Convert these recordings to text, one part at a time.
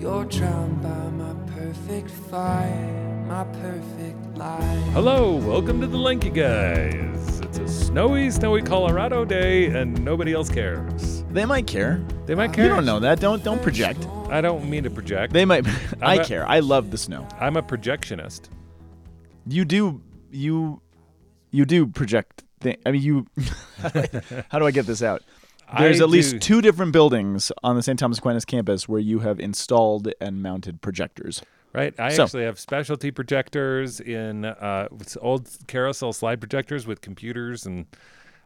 You're drowned by my perfect fire, my perfect life. Hello, welcome to the Lanky Guys. It's a snowy, snowy Colorado day, and nobody else cares. They might care. They might care. You don't know that. Don't don't project. I don't mean to project. They might. I a- care. I love the snow. I'm a projectionist. You do. You. You do project. Thi- I mean, you. how, do I, how do I get this out? There's I at least two different buildings on the St. Thomas Aquinas campus where you have installed and mounted projectors. Right. I So- actually have specialty projectors in uh, old carousel slide projectors with computers, and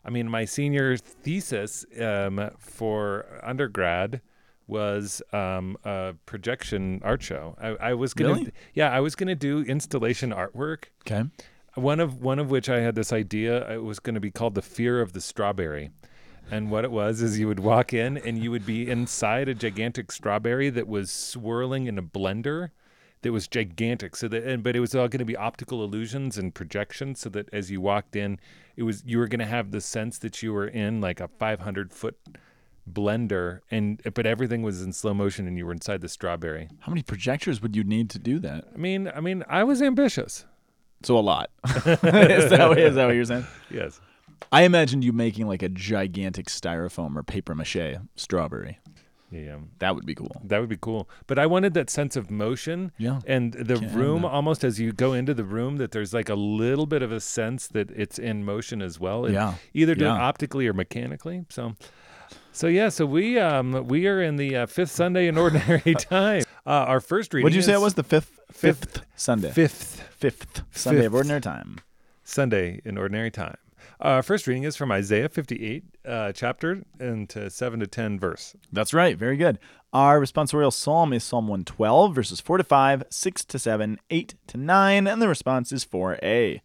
I mean, my senior thesis um, for undergrad was um, a projection art show. I, I was gonna, Really? yeah, I was gonna do installation artwork. Okay. One of one of which I had this idea. It was going to be called the fear of the strawberry. And what it was is you would walk in and you would be inside a gigantic strawberry that was swirling in a blender that was gigantic. So that and but it was all going to be optical illusions and projections so that as you walked in, it was you were going to have the sense that you were in like a 500 foot blender and but everything was in slow motion and you were inside the strawberry. How many projectors would you need to do that? I mean, I mean, I was ambitious. So a lot. is, that what, is that what you're saying? Yes. I imagined you making like a gigantic styrofoam or paper mache strawberry. Yeah. That would be cool. That would be cool. But I wanted that sense of motion. Yeah. And the Can't room, almost as you go into the room, that there's like a little bit of a sense that it's in motion as well. and Yeah. Either do it Yeah. optically or mechanically. So, so yeah. So we um we are in the uh, fifth Sunday in ordinary time. Uh, our first reading. What did you say it was? The fifth, Fifth. fifth Sunday. Fifth Fifth Sunday of ordinary time. Sunday in ordinary time. Our first reading is from Isaiah 58, uh, chapter and to seven to ten verse. That's right. Very good. Our responsorial psalm is Psalm 112, verses 4 to 5, 6 to 7, 8 to 9, and the response is 4a.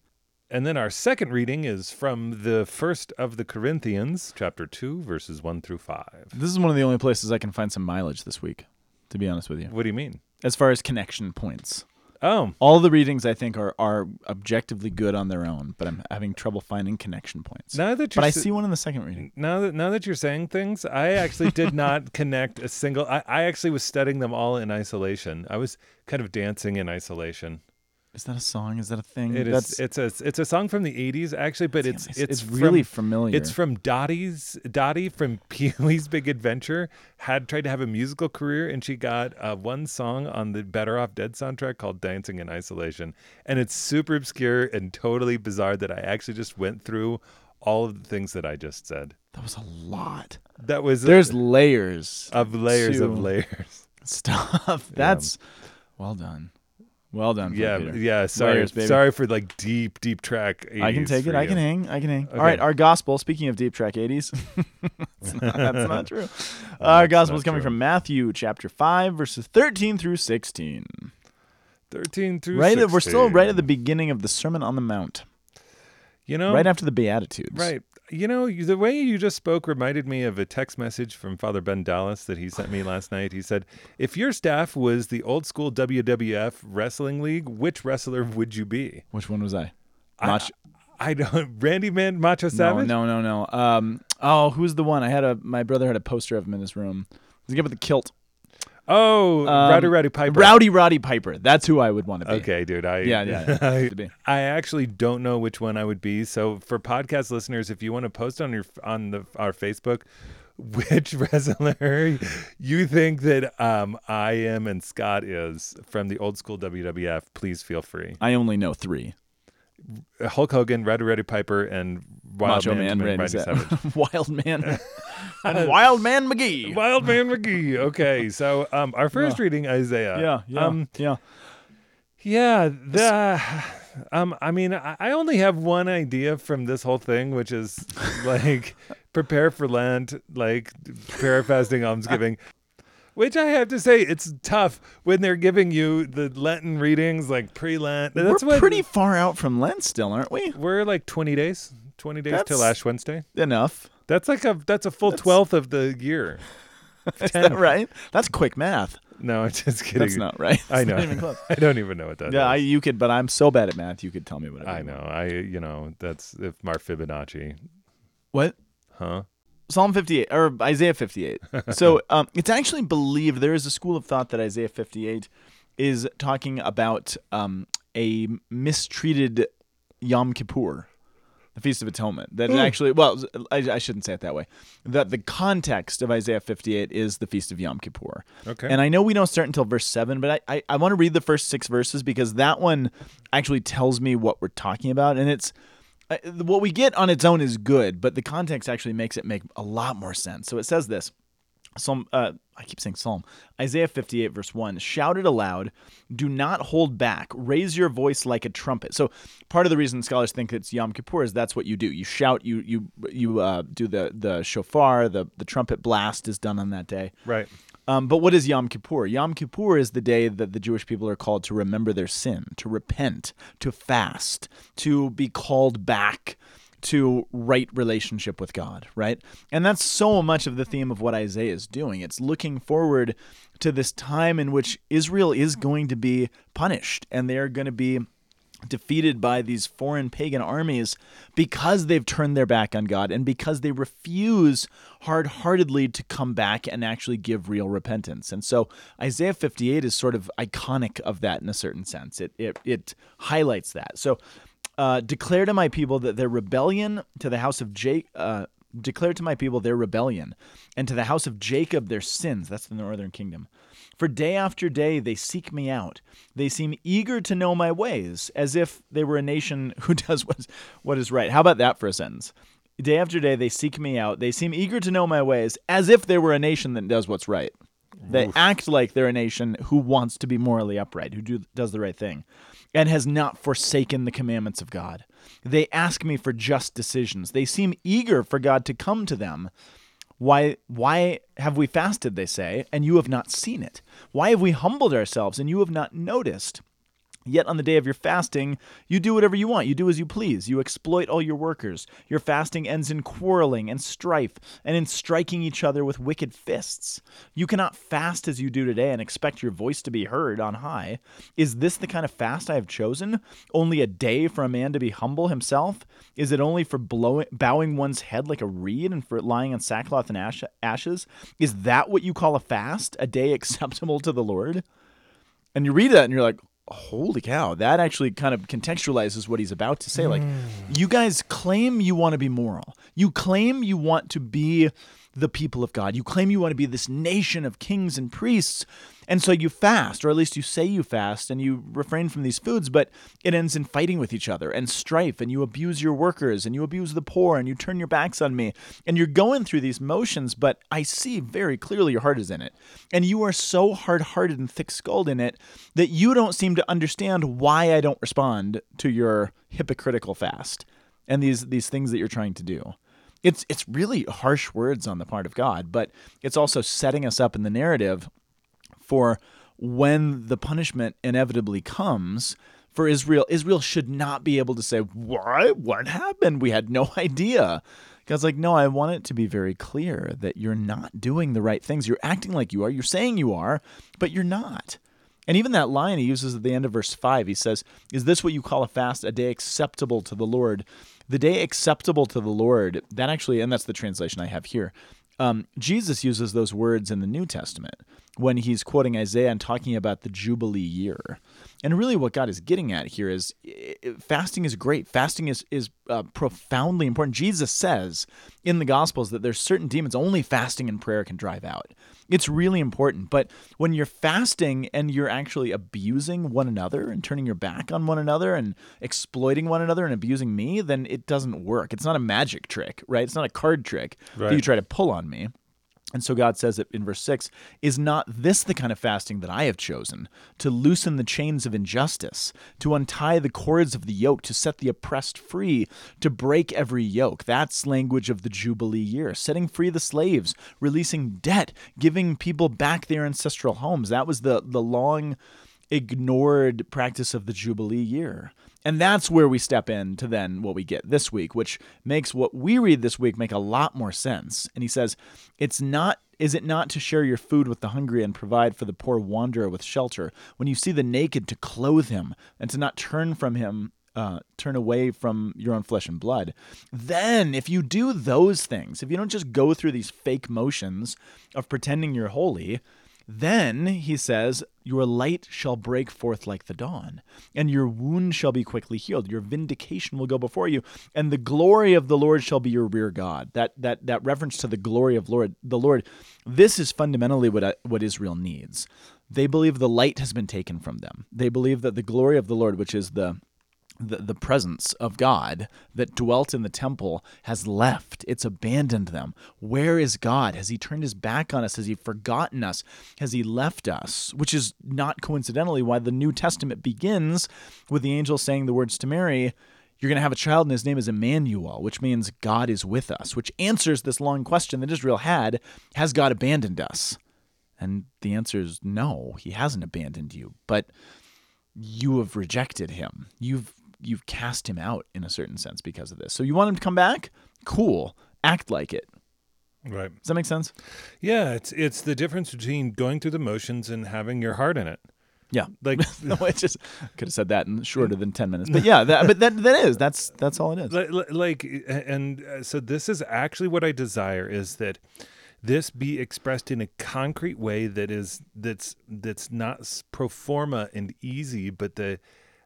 And then our second reading is from the first of the Corinthians, chapter 2, verses 1 through 5. This is one of the only places I can find some mileage this week, to be honest with you, What do you mean? as far as connection points. Oh, All the readings I think are, are objectively good on their own, but I'm having trouble finding connection points. now that you're but I see one in the second reading. now that now that you're saying things, I actually did not connect a single I, I actually was studying them all in isolation. I was kind of dancing in isolation. Is that a song? Is that a thing? It is it's a it's a song from the 80s actually, but it's it's, it's, it's really from, familiar. It's from Dottie's Dottie from Pee Wee's Big Adventure. Had tried to have a musical career, and she got uh, one song on the Better Off Dead soundtrack called "Dancing in Isolation," and it's super obscure and totally bizarre. That I actually just went through all of the things that I just said. that was a lot. That was There's layers of layers of layers. stuff. That's well done. Well done. Yeah, Peter. yeah. Sorry, baby. sorry for like deep, deep track. I can take it. I you. can hang. I can hang. Okay. All right, our gospel. Speaking of deep track 80s, that's, not, that's not true. Oh, Our gospel is coming true. from Matthew chapter 5, verses 13 through 16. Thirteen through Right, at, we're still right at the beginning of the Sermon on the Mount, You know, right after the Beatitudes. Right. You know, the way you just spoke reminded me of a text message from Father Ben Dallas that he sent me last night. He said, If your staff was the old school WWF wrestling league, which wrestler would you be? Which one was I? I- Mach- I don't, Randy Man, Macho Savage? no, no, no. Um, oh, who's the one? I had a my brother had a poster of him in his room. The guy with the kilt. Oh, Um, Rowdy Roddy Piper. Rowdy Roddy Piper. That's who I would want to be. Okay, dude. I, Yeah, yeah. I. I actually don't know which one I would be. So for podcast listeners, if you want to post on your on the our Facebook which wrestler you think that um, I am and Scott is from the old school WWF, please feel free. I only know three. Hulk Hogan, Rowdy Roddy Piper, and Wild Macho Man, Man, Randy Savage. Wild Man, and Wild Man McGee. Wild Man McGee. Okay, so um, our first reading, Isaiah. Yeah, yeah, Um, yeah. Yeah, the um I mean I only have one idea from this whole thing which is like prepare for Lent, like prayer fasting almsgiving. Which I have to say it's tough when they're giving you the Lenten readings like pre-Lent. That's We're what pretty far out from Lent still, aren't we? we're like 20 days. 20 days till Ash Wednesday. Enough. That's like a that's a full That's- 12th of the year. Is that right? That's quick math. No, I'm just kidding. That's not right. I know. not. I don't even know what that Yeah, I, is. you could, but I'm so bad at math. You could tell me whatever. I know. I you know, that's if Mark Fibonacci. What? Huh? Psalm 58 or Isaiah 58. so um, it's actually believed there is a school of thought that Isaiah 58 is talking about um, a mistreated Yom Kippur, the Feast of Atonement. That it actually, well, I, I shouldn't say it that way. That the context of Isaiah 58 is the Feast of Yom Kippur. Okay. And I know we don't start until verse 7, but I, I, I want to read the first six verses because that one actually tells me what we're talking about. And it's uh, what we get on its own is good, but the context actually makes it make a lot more sense. So it says this. Psalm, uh, I keep saying Psalm, Isaiah 58, verse 1 Shout it aloud, do not hold back, raise your voice like a trumpet. So, part of the reason scholars think it's Yom Kippur is that's what you do. You shout, you you you uh, do the, the shofar, the, the trumpet blast is done on that day. Right. Um, but what is Yom Kippur? Yom Kippur is the day that the Jewish people are called to remember their sin, to repent, to fast, to be called back to right relationship with God, right? And that's so much of the theme of what Isaiah is doing. It's looking forward to this time in which Israel is going to be punished and they are going to be defeated by these foreign pagan armies because they've turned their back on God and because they refuse hard heartedly to come back and actually give real repentance. And so Isaiah 58 is sort of iconic of that in a certain sense. It, it, it highlights that. So uh, declare to my people that their rebellion to the house of Jacob. Uh, Declare to my people their rebellion, and to the house of Jacob their sins. That's the northern kingdom. For day after day they seek me out. They seem eager to know my ways, as if they were a nation who does what is, what is right. How about that for a sentence? Day after day they seek me out. They seem eager to know my ways, as if they were a nation that does what's right. They act like they're a nation who wants to be morally upright, who do, does the right thing, and has not forsaken the commandments of God. They ask me for just decisions. They seem eager for God to come to them. Why why have we fasted, they say, and you have not seen it? Why have we humbled ourselves and you have not noticed? Yet on the day of your fasting, you do whatever you want. You do as you please. You exploit all your workers. Your fasting ends in quarreling and strife and in striking each other with wicked fists. You cannot fast as you do today and expect your voice to be heard on high. Is this the kind of fast I have chosen? Only a day for a man to be humble himself? Is it only for blowing, bowing one's head like a reed and for lying in sackcloth and ash- ashes? Is that what you call a fast? A day acceptable to the Lord? And you read that and you're like, holy cow, that actually kind of contextualizes what he's about to say. Like, mm. you guys claim you want to be moral, you claim you want to be the people of God, you claim you want to be this nation of kings and priests. And so you fast, or at least you say you fast, and you refrain from these foods, but it ends in fighting with each other and strife, and you abuse your workers, and you abuse the poor, and you turn your backs on me. And you're going through these motions, but I see very clearly your heart is in it. And you are so hard hearted and thick skulled in it that you don't seem to understand why I don't respond to your hypocritical fast and these, these things that you're trying to do it's it's really harsh words on the part of God, but it's also setting us up in the narrative for when the punishment inevitably comes for Israel. Israel should not be able to say, "Why? What happened? We had no idea." God's like, "No, I want it to be very clear that you're not doing the right things. You're acting like you are. You're saying you are, but you're not." And even that line he uses at the end of verse 5, he says, Is this what you call a fast, a day acceptable to the Lord? The day acceptable to the Lord, that actually, and that's the translation I have here. Um, Jesus uses those words in the New Testament when he's quoting Isaiah and talking about the Jubilee year. And really, what God is getting at here is fasting is great. Fasting is is uh, profoundly important. Jesus says in the Gospels that there's certain demons only fasting and prayer can drive out. It's really important. But when you're fasting and you're actually abusing one another and turning your back on one another and exploiting one another and abusing me, then it doesn't work. It's not a magic trick, right? It's not a card trick that you try to pull on me. And so God says it in verse 6 Is not this the kind of fasting that I have chosen? To loosen the chains of injustice, to untie the cords of the yoke, to set the oppressed free, to break every yoke. That's language of the Jubilee year. Setting free the slaves, releasing debt, giving people back their ancestral homes. That was the, the long ignored practice of the Jubilee year. And that's where we step in to then what we get this week, which makes what we read this week make a lot more sense. And he says, It's not is it not to share your food with the hungry and provide for the poor wanderer with shelter? When you see the naked, to clothe him, and to not turn from him uh, turn away from your own flesh and blood. Then, if you do those things, if you don't just go through these fake motions of pretending you're holy, then he says, Your light shall break forth like the dawn, and your wound shall be quickly healed. Your vindication will go before you, and the glory of the Lord shall be your rear guard. That that that reference to the glory of Lord the Lord, this is fundamentally what uh, what Israel needs. They believe the light has been taken from them. They believe that the glory of the Lord, which is the the, the presence of God that dwelt in the temple has left. It's abandoned them. Where is God? Has he turned his back on us? Has he forgotten us? Has he left us? Which is not coincidentally why the New Testament begins with the angel saying the words to Mary, You're going to have a child, and his name is Emmanuel, which means God is with us, which answers this long question that Israel had Has God abandoned us? And the answer is no, he hasn't abandoned you. But you have rejected him. You've you've cast him out in a certain sense because of this. So you want him to come back? Cool. Act like it. Right. Does that make sense? Yeah, it's it's the difference between going through the motions and having your heart in it. Yeah. Like no, I just could have said that in shorter than ten minutes. But yeah, that, but that that is that's that's all it is. Li- li- like and uh, so this is actually what i desire is that this be expressed in a concrete way that is that's that's not pro forma and easy but the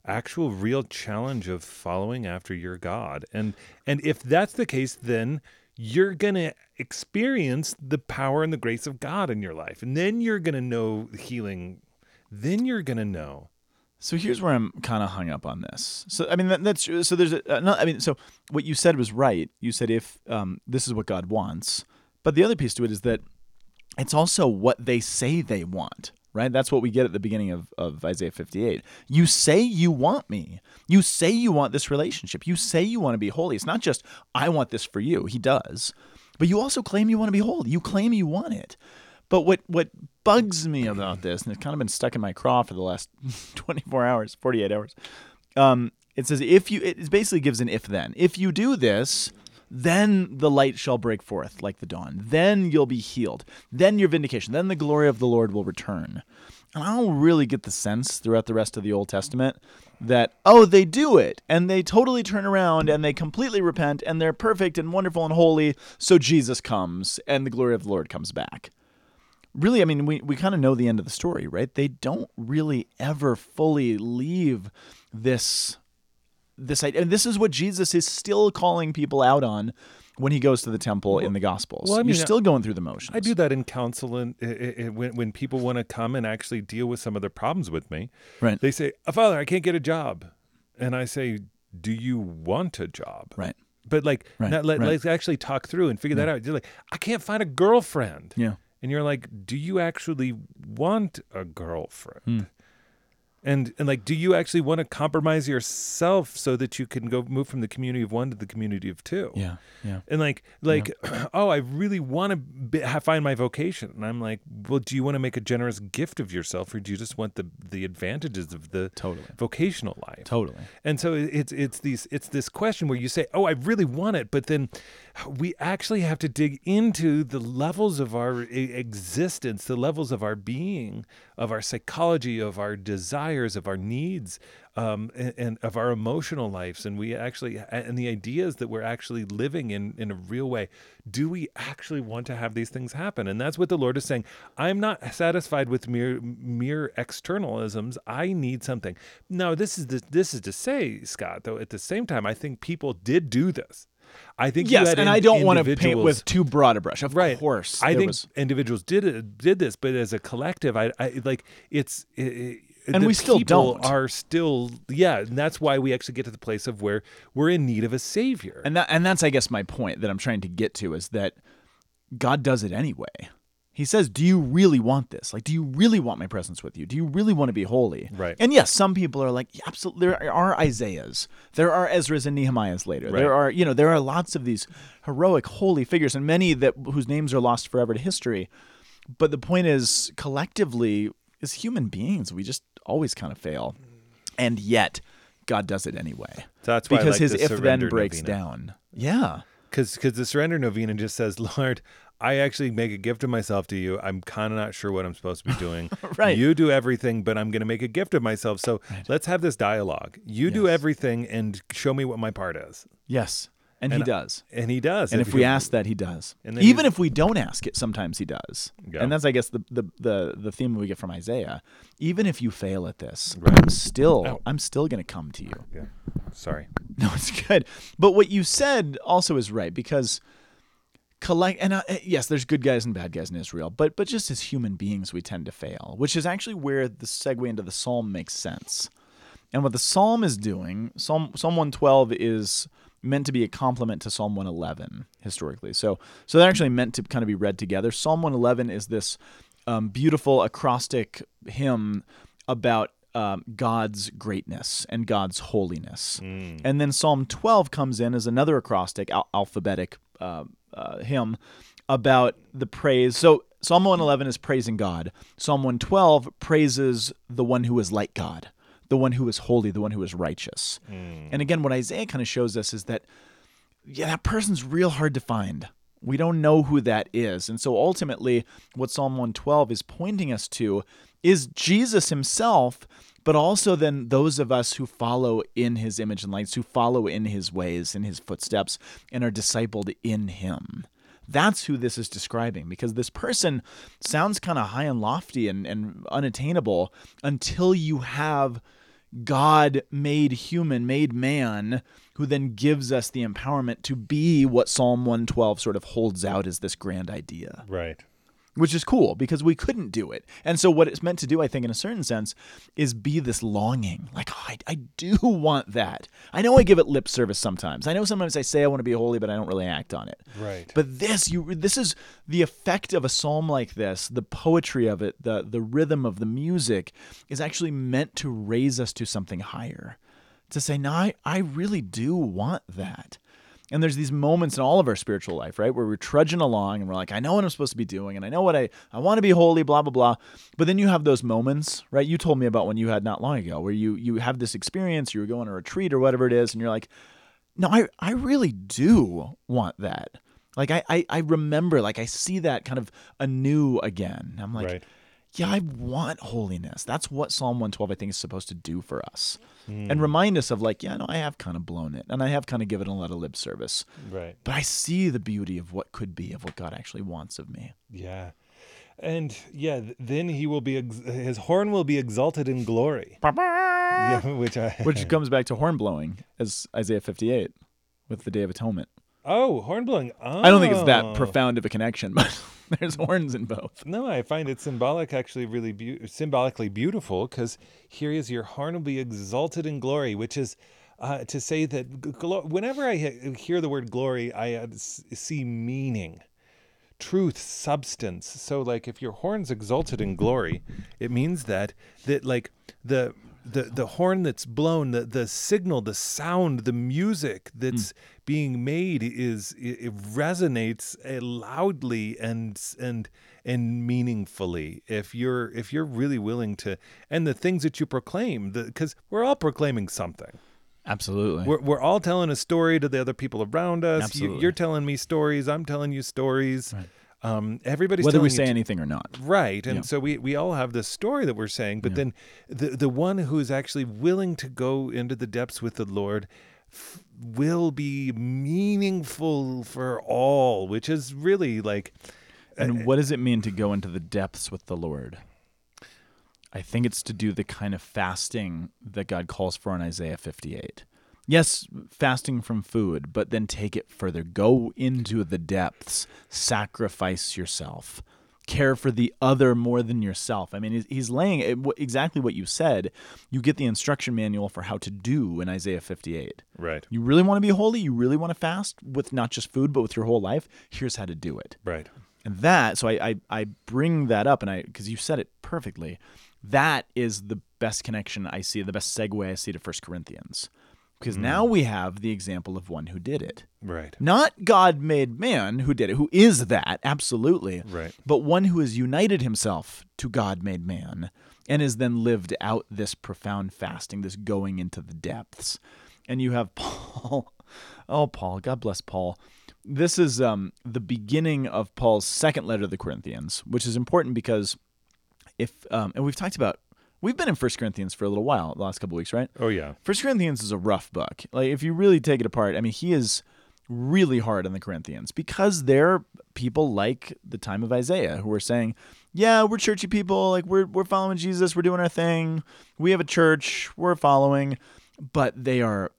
actual real challenge of following after your god and and if that's the case then you're going to experience the power and the grace of god in your life and then you're going to know healing then you're going to know So here's where I'm kind of hung up on this. So I mean that, that's so there's a uh, no, I mean so what you said was right. You said if um, this is what God wants, but the other piece to it is that it's also what they say they want. Right? That's what we get at the beginning of, of Isaiah 58. You say you want me. You say you want this relationship. You say you want to be holy. It's not just, I want this for you. He does. But you also claim you want to be holy. You claim you want it. But what what bugs me about this, and it's kind of been stuck in my craw for the last 24 hours, 48 hours. Um, it says if you, it basically gives an if then. If you do this, then the light shall break forth like the dawn. Then you'll be healed. Then your vindication. Then the glory of the Lord will return. And I don't really get the sense throughout the rest of the Old Testament that, oh, they do it and they totally turn around and they completely repent and they're perfect and wonderful and holy. So Jesus comes and the glory of the Lord comes back really, I mean, we, we kind of know the end of the story, right? They don't really ever fully leave this this idea. And this is what Jesus is still calling people out on when he goes to the temple in the Gospels. well, I mean, You're still going through the motions. I do that in counsel, and uh, uh, when when people want to come and actually deal with some of their problems with me, Right. They say, "Uh, "Father, I can't get a job," and I say, "Do you want a job?" Right. But like, Right, not, let, right. let's actually talk through and figure that out. You're like, "I can't find a girlfriend," Yeah. and you're like, "Do you actually want a girlfriend?" Hmm. And and like, do you actually want to compromise yourself so that you can go move from the community of one to the community of two? Yeah. Yeah. And like, like, oh, I really want to be, find my vocation. And I'm like, well, do you want to make a generous gift of yourself, or do you just want the the advantages of the Totally. vocational life? Totally. And so it's it's these it's this question where you say, oh, I really want it, but then we actually have to dig into the levels of our existence, the levels of our being, of our psychology, of our desires, of our needs, um, and, and of our emotional lives, and we actually and the ideas that we're actually living in in a real way. Do we actually want to have these things happen? And that's what the Lord is saying. I'm not satisfied with mere mere externalisms. I need something. Now, this is the, this is to say, Scott. Though at the same time, I think people did do this. I think you Yes, and I don't want to paint with too broad a brush. Of right course. i think was- individuals did did this but as a collective i, I like it's i i- And we still people don't. are still yeah and that's why we actually get to the place of where we're in need of a savior And that and that's I guess my point that I'm trying to get to is that God does it anyway. He says, "Do you really want this? Like, do you really want my presence with you? Do you really want to be holy?" Right. And yes, some people are like, yeah, "Absolutely." There are Isaiahs, there are Ezra's and Nehemiahs later. Right. There are, you know, there are lots of these heroic, holy figures, and many that whose names are lost forever to history. But the point is, collectively, as human beings, we just always kind of fail, and yet God does it anyway. That's why I because like his the if then breaks novena. down. Yeah. because because the surrender novena just says lord I actually make a gift of myself to you. I'm kind of not sure what I'm supposed to be doing. Right. You do everything, but I'm going to make a gift of myself. So let's have this dialogue. You do everything and show me what my part is. Yes. And, he And- does. And he does. And if we ask that, he does. And Even if we don't ask it, sometimes he does. Yeah. And that's, I guess, the, the the the theme we get from Isaiah. Even if you fail at this, Right. I'm still Ow. I'm still going to come to you. Yeah. Sorry. No, it's good. But what you said also is right because collect and uh, yes, there's good guys and bad guys in Israel, but but just as human beings, we tend to fail, which is actually where the segue into the psalm makes sense. And what the psalm is doing, Psalm Psalm 112 is meant to be a complement to Psalm 111 historically. So so they're actually meant to kind of be read together. Psalm 111 is this um, beautiful acrostic hymn about um, God's greatness and God's holiness. And then Psalm 12 comes in as another acrostic, al- alphabetic uh, uh, hymn about the praise. So Psalm 111 is praising God. Psalm 112 praises the one who is like God, the one who is holy, the one who is righteous. And again, what Isaiah kind of shows us is that yeah, that person's real hard to find. We don't know who that is. And so ultimately, what Psalm 112 is pointing us to is Jesus himself, but also then those of us who follow in his image and lights, who follow in his ways, in his footsteps, and are discipled in him. That's who this is describing because this person sounds kind of high and lofty and, and unattainable until you have God made human, made man, who then gives us the empowerment to be what Psalm 112 sort of holds out as this grand idea, Right. Which is cool because we couldn't do it. And so, what it's meant to do, I think, in a certain sense, is be this longing. Like, oh, I, I do want that. I know I give it lip service sometimes. I know sometimes I say I want to be holy, but I don't really act on it. Right. But this, you, this is the effect of a psalm like this. The poetry of it, the the rhythm of the music, is actually meant to raise us to something higher. To say, no, I, I really do want that. And there's these moments in all of our spiritual life, right, where we're trudging along and we're like, I know what I'm supposed to be doing, and I know what I I want to be holy, blah blah blah. But then you have those moments, right? You told me about one you had not long ago, where you you have this experience, you were going on a retreat or whatever it is, and you're like, no, I, I really do want that. Like I, I, I remember, like I see that kind of anew again. I'm like, Right. yeah, I want holiness. That's what Psalm 112 I think is supposed to do for us. And remind us of like, yeah, no, I have kind of blown it and I have kind of given a lot of lip service. Right. But I see the beauty of what could be, of what God actually wants of me. Yeah. And yeah, th- then he will be ex- his horn will be exalted in glory. Yeah, which I Which comes back to horn blowing as Isaiah 58 with the Day of Atonement. Oh, horn blowing. Oh. I don't think it's that oh. profound of a connection, but there's horns in both. No, I find it symbolic, actually, really beau- symbolically beautiful. Because here is your horn will be exalted in glory, which is uh, to say that glo- whenever I hear the word glory, I uh, see meaning, truth, substance. So, like, if your horn's exalted in glory, it means that that like the the the horn that's blown, the the signal, the sound, the music that's being made is it, it resonates uh, loudly and and and meaningfully. If you're if you're really willing to, and the things that you proclaim, because we're all proclaiming something. Absolutely. We're, we're all telling a story to the other people around us. You, Absolutely. you're telling me stories. I'm telling you stories. Um, everybody's Whether we say each- anything or not. Right. And Yeah. so we, we all have this story that we're saying, but then the, the one who is actually willing to go into the depths with the Lord f- will be meaningful for all, which is really like, And what does it mean to go into the depths with the Lord? I think it's to do the kind of fasting that God calls for in Isaiah 58. Yes, fasting from food, but then take it further. Go into the depths, sacrifice yourself, care for the other more than yourself. I mean, he's- he's laying it, wh- exactly what you said. You get the instruction manual for how to do in Isaiah 58. right, You really want to be holy? You really want to fast with not just food, but with your whole life? Here's how to do it. right. And that, so I, I, I bring that up, and I because you said it perfectly. That is the best connection I see, the best segue I see to First Corinthians, because now we have the example of one who did it, Right. not God made man who did it, who is that absolutely, Right. but one who has united himself to God made man, and has then lived out this profound fasting, this going into the depths. And you have Paul, oh Paul, God bless Paul. this is um, the beginning of Paul's second letter to the Corinthians, which is important because if um, and we've talked about we've been in First Corinthians for a little while the last couple weeks, right? Oh yeah. First Corinthians is a rough book. Like if you really take it apart, I mean, he is really hard on the Corinthians because they're people like the time of Isaiah who are saying, "Yeah, we're churchy people. Like we're we're following Jesus. We're doing our thing. We have a church. We're following." But they are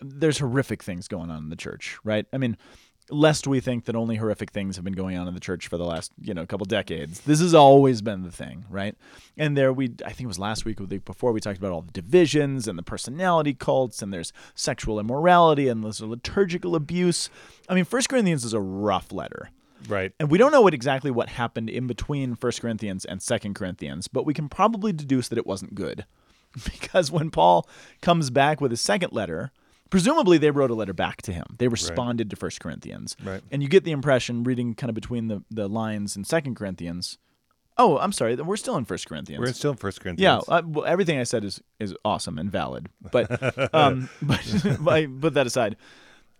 there's horrific things going on in the church, right? I mean, lest we think that only horrific things have been going on in the church for the last you know couple decades this has always been the thing right and there we i think it was last week or the week before we talked about all the divisions and the personality cults and there's sexual immorality and there's liturgical abuse i mean first corinthians is a rough letter Right. and we don't know what exactly what happened in between First Corinthians and Second Corinthians, but we can probably deduce that it wasn't good. Because when Paul comes back with his second letter, presumably they wrote a letter back to him. They responded to First Corinthians. Right. And you get the impression reading kind of between the, the lines in Second Corinthians. Oh, I'm sorry, we're still in First Corinthians. We're still in First Corinthians. Yeah, uh, well, everything I said is is awesome and valid, but um, but, but I put that aside.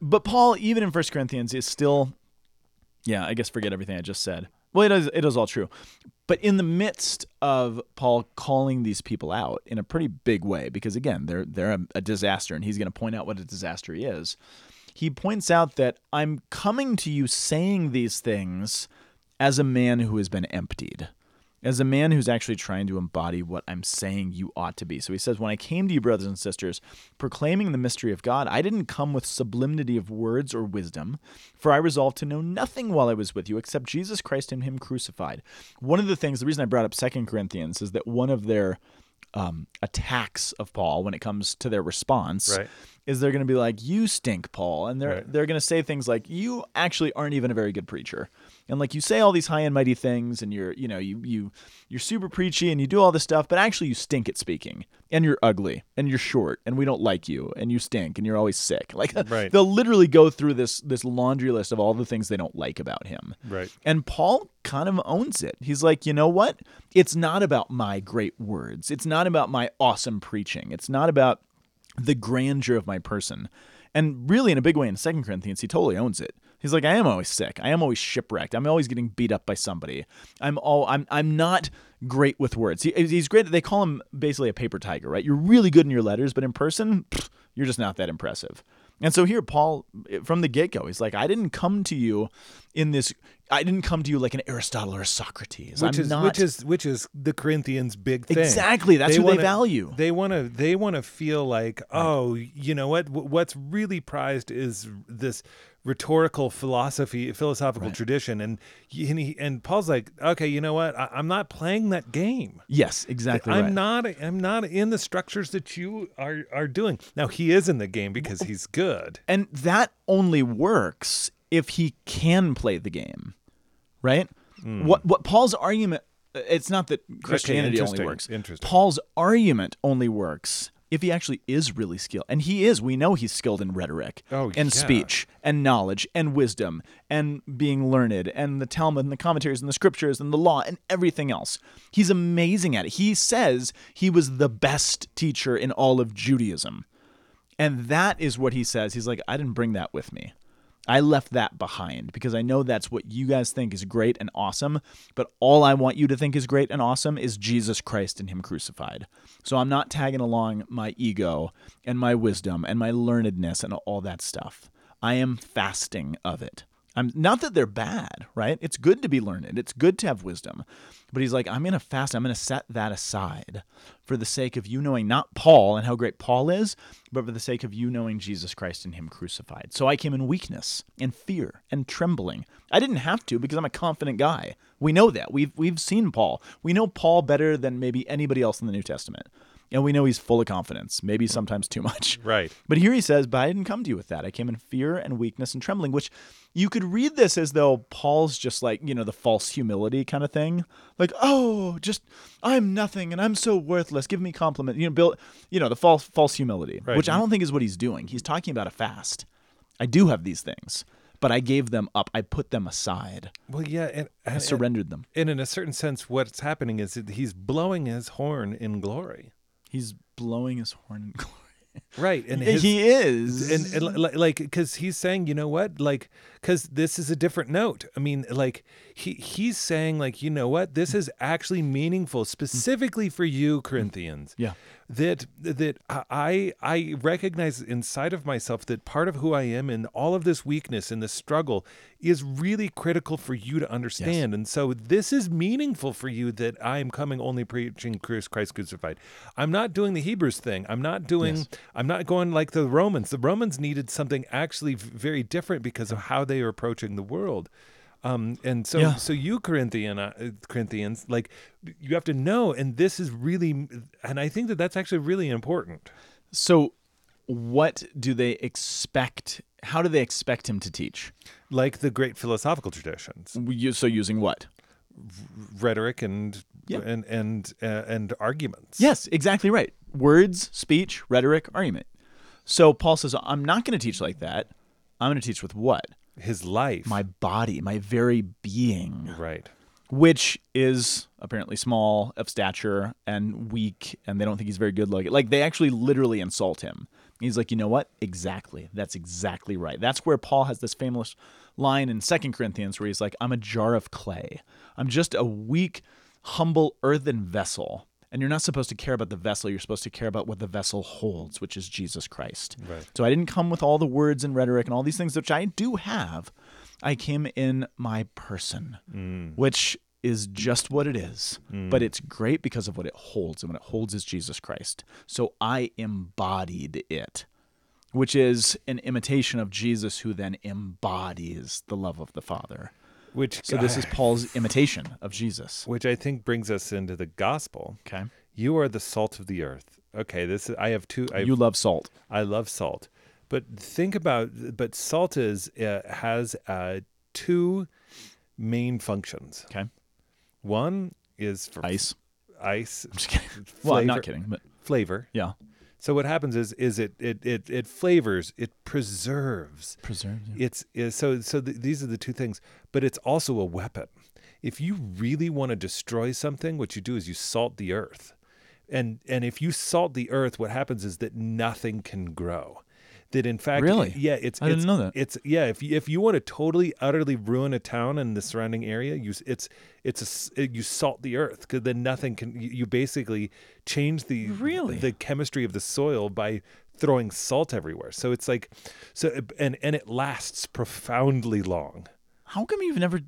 But Paul, even in First Corinthians, is still, yeah, I guess forget everything I just said. Well, it is it is all true, but in the midst of Paul calling these people out in a pretty big way, because again, they're they're a, a disaster, and he's going to point out what a disaster he is. He points out that I'm coming to you saying these things as a man who has been emptied as a man who's actually trying to embody what I'm saying you ought to be. So he says, When I came to you, brothers and sisters, proclaiming the mystery of God, I didn't come with sublimity of words or wisdom, for I resolved to know nothing while I was with you except Jesus Christ and Him crucified. One of the things, the reason I brought up Second Corinthians is that one of their um, attacks of Paul when it comes to their response Right. is they're going to be like, "You stink, Paul," and they're Right. they're going to say things like, "You actually aren't even a very good preacher," and like you say all these high and mighty things, and you're you know you you you're super preachy and you do all this stuff, but actually you stink at speaking, and you're ugly, and you're short, and we don't like you, and you stink, and you're always sick. Like Right. they'll literally go through this this laundry list of all the things they don't like about him. Right. And Paul kind of owns it. He's like, you know what? It's not about my great words. It's not about my awesome preaching. It's not about the grandeur of my person. And really, in a big way, in Second Corinthians, he totally owns it. He's like, I am always sick. I am always shipwrecked. I'm always getting beat up by somebody. I'm all. I'm. I'm not great with words. He, he's great. They call him basically a paper tiger, right? You're really good in your letters, but in person, pfft, you're just not that impressive. And so here, Paul, eh, from the get go, he's like, I didn't come to you in this. I didn't come to you like an Aristotle or a Socrates. Which I'm is not. which is which is the Corinthians' big thing. Exactly, that's who they wanna- value. They want to they want to feel like oh you know what Wh- what's really prized is this rhetorical philosophy philosophical tradition and he, and, he, and Paul's like okay you know what I, I'm not playing that game. yes, exactly. I'm right. not I'm not in the structures that you are are doing. Now he is in the game because he's good. And that only works if he can play the game, right? Hmm. What what Paul's argument uh, it's not that Christianity only interesting, works. interesting. Paul's argument only works if he actually is really skilled. And he is. We know he's skilled in rhetoric Oh, and yeah. speech and knowledge and wisdom and being learned and the Talmud and the commentaries and the scriptures and the law and everything else. He's amazing at it. He says he was the best teacher in all of Judaism. And that is what he says. He's like, I didn't bring that with me. I left that behind because I know that's what you guys think is great and awesome. But all I want you to think is great and awesome is Jesus Christ and Him crucified. So I'm not tagging along my ego and my wisdom and my learnedness and all that stuff. I am fasting of it. I'm not that they're bad, right? It's good to be learned. It's good to have wisdom. But he's like, I'm going to fast. I'm going to set that aside for the sake of you knowing not Paul and how great Paul is, but for the sake of you knowing Jesus Christ and him crucified. So I came in weakness and fear and trembling. I didn't have to because I'm a confident guy. We know that. We've we've seen Paul. We know Paul better than maybe anybody else in the New Testament. And we know he's full of confidence, maybe mm. sometimes too much. Right. But here he says, But I didn't come to you with that. I came in fear and weakness and trembling, which you could read this as though Paul's just like, you know, the false humility kind of thing. Like, oh, just I'm nothing and I'm so worthless. Give me compliment. You know, Bill, you know, the false false humility, Right. which I mm-hmm. don't think is what he's doing. He's talking about a fast. I do have these things, but I gave them up. I put them aside. Well, yeah, and, I and, surrendered them. and in a certain sense, what's happening is that he's blowing his horn in glory. He's blowing his horn in glory. Right, and his, he is. and, and like because he's saying, you know what, like because this is a different note. I mean, like he he's saying, like you know what, this is actually meaningful, specifically for you, Corinthians. Yeah. That that I I recognize inside of myself that part of who I am and all of this weakness and this struggle is really critical for you to understand. And so this is meaningful for you that I am coming only preaching Christ Christ crucified. I'm not doing the Hebrews thing. I'm not doing. Yes. I'm not going like the Romans. The Romans needed something actually very different because of how they are approaching the world. Um, and so, Yeah. so you Corinthian uh, Corinthians, like you have to know, and this is really, and I think that that's actually really important. So, what do they expect? How do they expect him to teach? Like the great philosophical traditions, You- So, using what? rhetoric and Yeah. and and uh, and arguments. Yes, exactly right. Words, speech, rhetoric, argument. So, Paul says, I'm not going to teach like that. I'm going to teach with what? His life. My body, my very being. right. which is apparently small of stature and weak, and they don't think he's very good looking. Like they actually literally insult him. He's like, you know what? Exactly. That's exactly right. That's where Paul has this famous line in Second Corinthians where he's like, I'm a jar of clay. I'm just a weak, humble earthen vessel. And you're not supposed to care about the vessel. You're supposed to care about what the vessel holds, which is Jesus Christ. Right. So I didn't come with all the words and rhetoric and all these things, which I do have. I came in my person, mm. which is just what it is. Mm. But it's great because of what it holds. And what it holds is Jesus Christ. So I embodied it, which is an imitation of Jesus who then embodies the love of the Father. Which So this is Paul's imitation of Jesus. which I think brings us into the gospel. Okay. You are the salt of the earth. Okay, this is, I have two. I You love salt. I love salt, but think about but salt is uh, has uh, two main functions. Okay. One is for Ice. ice I'm just kidding. Well, I'm not kidding, but flavor. yeah. So what happens is is it it it, it flavors, it preserves. Preserved. It's, it's so so th- these are the two things, but it's also a weapon. If you really want to destroy something, what you do is you salt the earth. And and if you salt the earth, what happens is that nothing can grow. That in fact, Really? yeah, it's I didn't it's, know that. It's yeah, if you, if you want to totally utterly ruin a town and the surrounding area, you it's it's a you salt the earth because then nothing can. You, you basically change the Really? the chemistry of the soil by throwing salt everywhere. So it's like so and and it lasts profoundly long. How come you've never?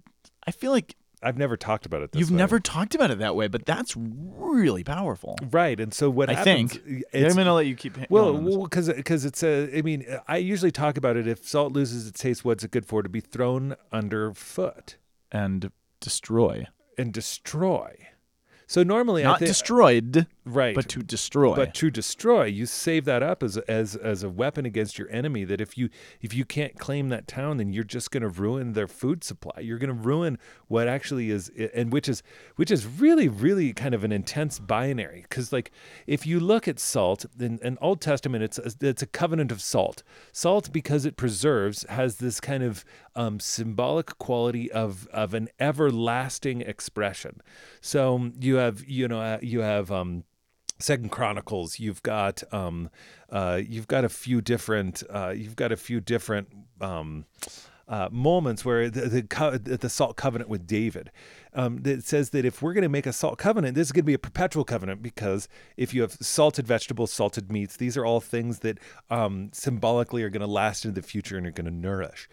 I feel like I've never talked about it this you've way. never talked about it that way, but that's really powerful. right. And so what I happens? think. I'm gonna let you keep. Well, going well, because because it's a. I mean, I usually talk about it. If salt loses its taste, what's it good for? To be thrown underfoot and destroy, and destroy. So normally, I not destroyed, right, but to destroy. but to destroy, you save that up as as as a weapon against your enemy. That if you if you can't claim that town, then you're just going to ruin their food supply. You're going to ruin what actually is, and which is which is really really kind of an intense binary. Because like if you look at salt in, in Old Testament, it's a, it's a covenant of salt. Salt because it preserves has this kind of um, symbolic quality of of an everlasting expression. So you have you know uh, you have. Um, Second Chronicles, you've got um, uh, you've got a few different uh, you've got a few different um, uh, moments where the the, the salt covenant with David um, that says that if we're going to make a salt covenant, this is going to be a perpetual covenant because if you have salted vegetables, salted meats, these are all things that um, symbolically are going to last into the future and are going to nourish.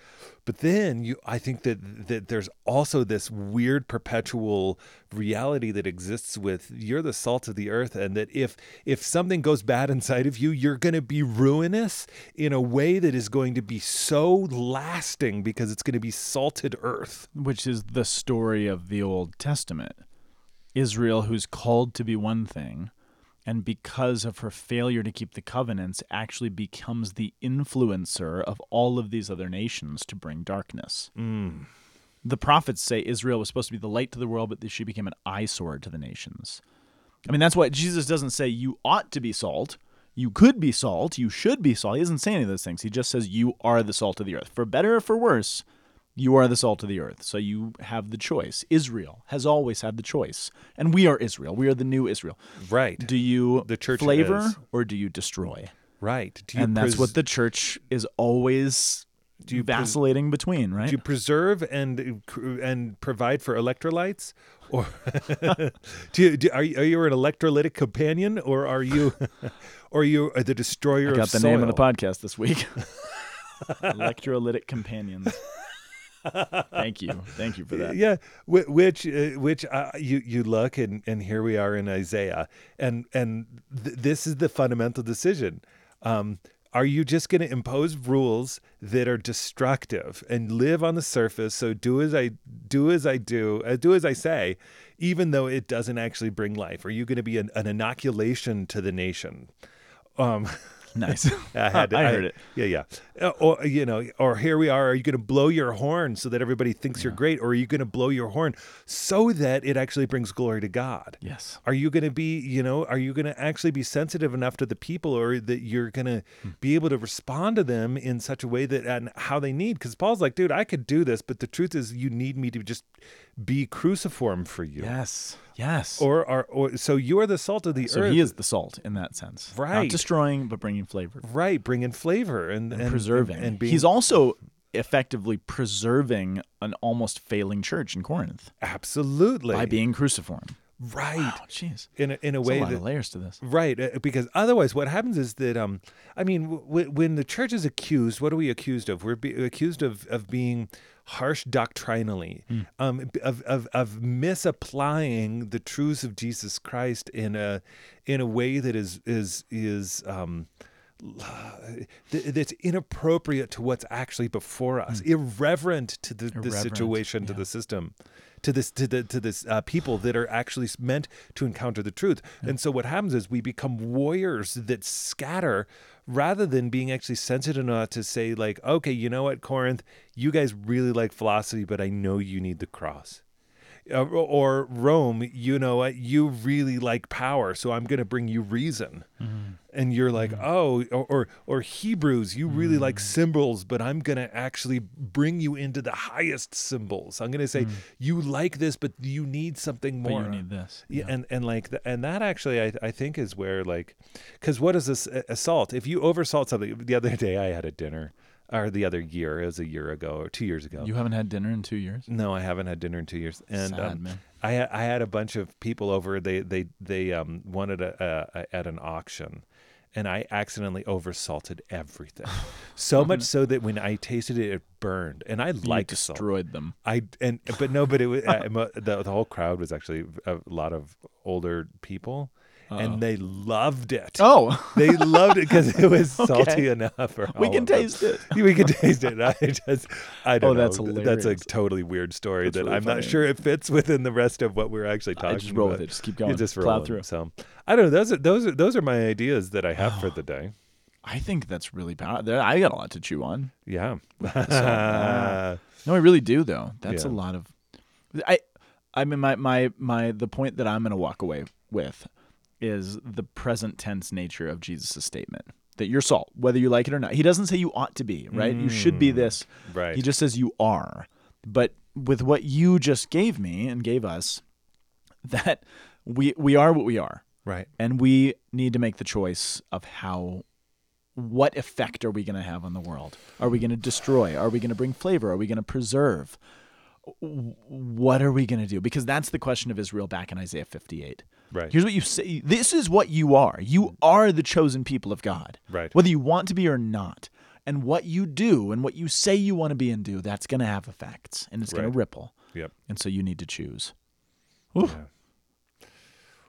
But then you, I think that that there's also this weird perpetual reality that exists with you're the salt of the earth, and that if if something goes bad inside of you, you're going to be ruinous in a way that is going to be so lasting because it's going to be salted earth. which is the story of the Old Testament. Israel, who's called to be one thing, and because of her failure to keep the covenants, actually becomes the influencer of all of these other nations to bring darkness. Mm. The prophets say Israel was supposed to be the light to the world, but she became an eyesore to the nations. I mean, that's why Jesus doesn't say you ought to be salt. You could be salt. You should be salt. He doesn't say any of those things. He just says you are the salt of the earth. For better or for worse, you are the salt of the earth. So you have the choice. Israel has always had the choice. And we are Israel. We are the new Israel. Right. Do you The church flavor is. or do you destroy? Right. Do you And that's what the church is always do you pres- vacillating between, right? do you preserve and and provide for electrolytes, or do you, do, are you, are you an electrolytic companion, or are you, or are you the destroyer I got of the name of the podcast this week. Electrolytic companions. Thank you, thank you for that. Yeah, which uh, which uh, you you look and and here we are in Isaiah, and and th- this is the fundamental decision. Um, are you just going to impose rules that are destructive and live on the surface? So do as I do as I do, uh, do as I say, even though it doesn't actually bring life. Are you going to be an, an inoculation to the nation? Um, Nice. I had to, I heard it. Yeah, yeah. Uh, Or you know, or here we are. Are you going to blow your horn so that everybody thinks you're great, or are you going to blow your horn so that it actually brings glory to God? Yes. Are you going to be, you know, are you going to actually be sensitive enough to the people, or that you're going to Hmm. be able to respond to them in such a way that and how they need? Because Paul's like, dude, I could do this, but the truth is, you need me to just be cruciform for you. Yes. Yes. Or, or, or, so you are the salt of the so earth. he is the salt in that sense. Right. Not destroying, but bringing flavor. right, bringing flavor and, and, and preserving. and, being He's also effectively preserving an almost failing church in Corinth absolutely by being cruciform. right Wow, jeez. in a, in a way a lot that of layers to this. Right, uh, because otherwise, what happens is that um, I mean, w- w- when the church is accused, what are we accused of? We're be- accused of of being harsh doctrinally, um, of, of of misapplying the truths of Jesus Christ in a in a way that is is is um, that's inappropriate to what's actually before us, irreverent to the, the Irreverent, situation, to the system, to this to the to this uh, people that are actually meant to encounter the truth. And so what happens is we become warriors that scatter rather than being actually sensitive enough to say like, okay, you know what, Corinth, you guys really like philosophy, but I know you need the cross uh, or Rome, you know you really like power, so I'm going to bring you reason. Mm-hmm. And you're like, mm-hmm. oh, or, or or Hebrews, you really like mm. symbols, but I'm going to actually bring you into the highest symbols. I'm going to say mm. you like this, but you need something But more. you need this. Yeah, and and like th- and that actually I I think is where like because what is this uh, assault? If you oversalt something, the other day I had a dinner, or the other year, it was a year ago or two years ago. You haven't had dinner in two years? No, I haven't had dinner in two years. And Sad, um, man. I had I had a bunch of people over. They they they um wanted a, a, a at an auction, and I accidentally oversalted everything, so much so that when I tasted it, it burned. And I like salt. destroyed them. I and but no, but it was uh, the the whole crowd was actually a lot of older people, Uh-oh. and they loved it. Oh, They loved it because it was Okay. salty enough for we can them. taste it. We can taste it. I just, I don't Oh, know. that's That's a totally weird story That's that really I'm funny. not sure it fits within the rest of what we're actually talking I just roll about. with it. Just keep going. You just roll through. So I don't know. Those are those are those are my ideas that I have for the day. I think that's really powerful. I got a lot to chew on. Yeah. uh, No, I really do though. That's a lot of I I mean my my my the point that I'm going to walk away with is the present tense nature of Jesus' statement. That you're salt, whether you like it or not. He doesn't say you ought to be, right? You should be mm, this. right. He just says you are. But with what you just gave me and gave us, that we we are what we are. right. And we need to make the choice of how what effect are we going to have on the world? Are we going to destroy? Are we going to bring flavor? Are we going to preserve? What are we going to do? Because that's the question of Israel back in Isaiah 58. Right. Here's what you say. This is what you are. You are the chosen people of God. Right. Whether you want to be or not. And what you do and what you say you want to be and do, that's going to have effects and it's going to ripple. Yep. And so you need to choose. Yeah.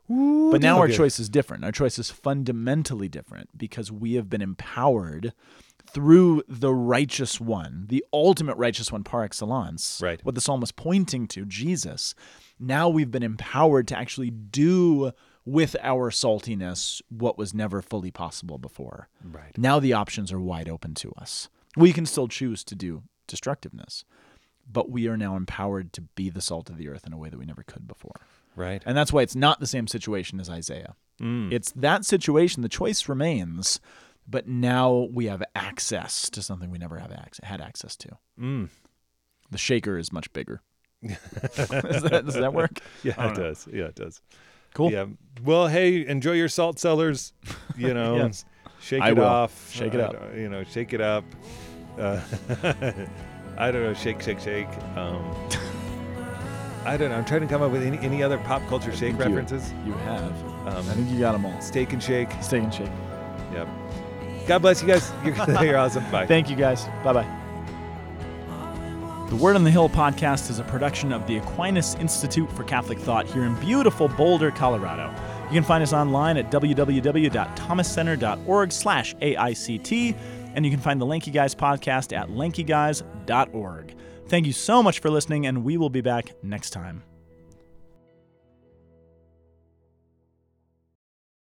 But now our choice is different. Our choice is fundamentally different because we have been empowered through the righteous one, the ultimate righteous one par excellence. Right. What the psalm is pointing to, Jesus. Now we've been empowered to actually do with our saltiness what was never fully possible before. Right. Now the options are wide open to us. We can still choose to do destructiveness, but we are now empowered to be the salt of the earth in a way that we never could before. Right. And that's why it's not the same situation as Isaiah. Mm. It's that situation. The choice remains, but now we have access to something we never have ac- had access to. Mm. The shaker is much bigger. Does, that, does that work? Yeah, it know. does. Yeah, it does. Cool. Yeah. Well, hey, enjoy your salt cellars. You know, Yes. shake I it will. off. Shake it uh, up. You know, shake it up. Uh, I don't know. Shake, shake, shake. Um, I don't know. I'm trying to come up with any, any other pop culture shake think you- references. You have. Um, I think you got them all. Steak and shake. Steak and shake. Yep. God bless you guys. You're, you're awesome. Bye. Thank you guys. Bye bye. The Word on the Hill podcast is a production of the Aquinas Institute for Catholic Thought here in beautiful Boulder, Colorado. You can find us online at www.thomascenter.org/aict, and you can find the Lanky Guys podcast at lankyguys.org. Thank you so much for listening, and we will be back next time.